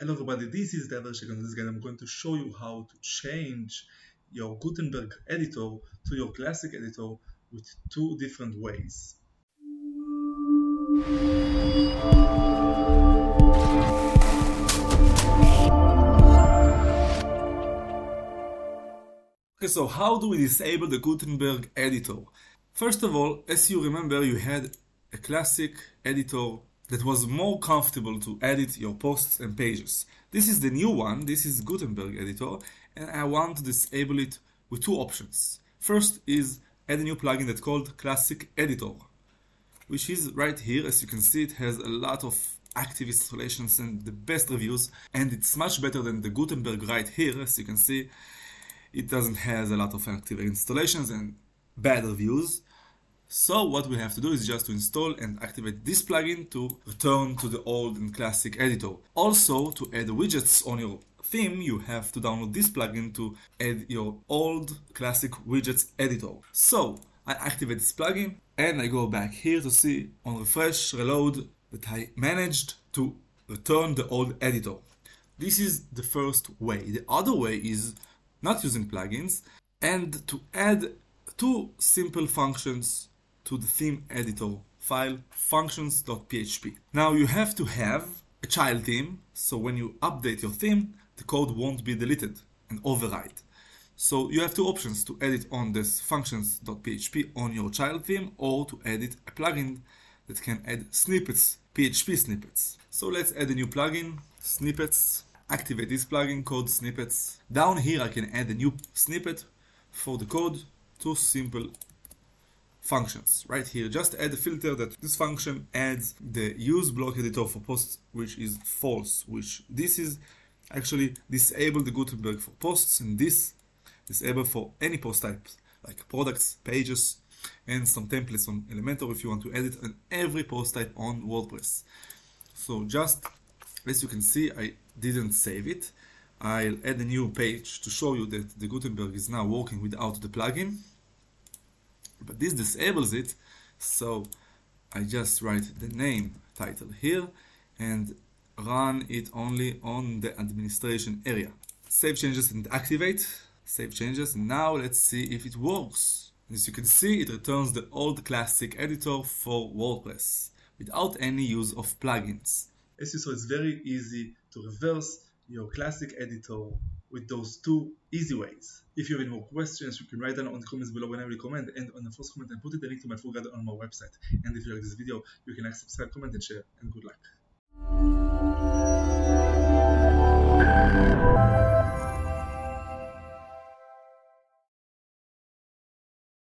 Hello everybody, this is Itay Verchik. In this guide I'm going to show you how to change your Gutenberg editor to your classic editor with two different ways. Okay, so how do we disable the Gutenberg editor? First of all, as you remember, you had a classic editor that was more comfortable to edit your posts and pages. This is the new one, this is Gutenberg editor, and I want to disable it with two options. First is add a new plugin that's called Classic Editor, which is right here. As you can see, it has a lot of active installations and the best reviews, and it's much better than the Gutenberg right here. As you can see, it doesn't have a lot of active installations and bad reviews. So what we have to do is just to install and activate this plugin to return to the old and classic editor. Also, to add widgets on your theme, you have to download this plugin to add your old classic widgets editor. So I activate this plugin and I go back here to see on refresh, reload that I managed to return the old editor. This is the first way. The other way is not using plugins and to add two simple functions to the theme editor file functions.php. Now you have to have a child theme, so when you update your theme, the code won't be deleted and override. So you have two options to edit on this functions.php on your child theme or to edit a plugin that can add snippets, PHP snippets. So let's add a new plugin, snippets, activate this plugin called snippets. Down here I can add a new snippet for the code, two simple functions right? Here just add a filter that this function adds the use block editor for posts which is false which this is actually disable the Gutenberg for posts and this disable for any post types like products pages and some templates on Elementor if you want to edit on every post type on WordPress. So just as you can see I didn't save it. I'll add a new page to show you that the Gutenberg is now working without the plugin but this disables it so I just write the name title here and run it only on the administration area. Save changes and activate. Save changes. Now let's see if it works. As you can see it returns the old classic editor for WordPress without any use of plugins. As you saw it's very easy to reverse your classic editor with those two easy ways. If you have any more questions, you can write them on the comments below when I will comment and on the first comment I put the link to my full guide on my website. And if you like this video, you can like, subscribe, comment and share and good luck.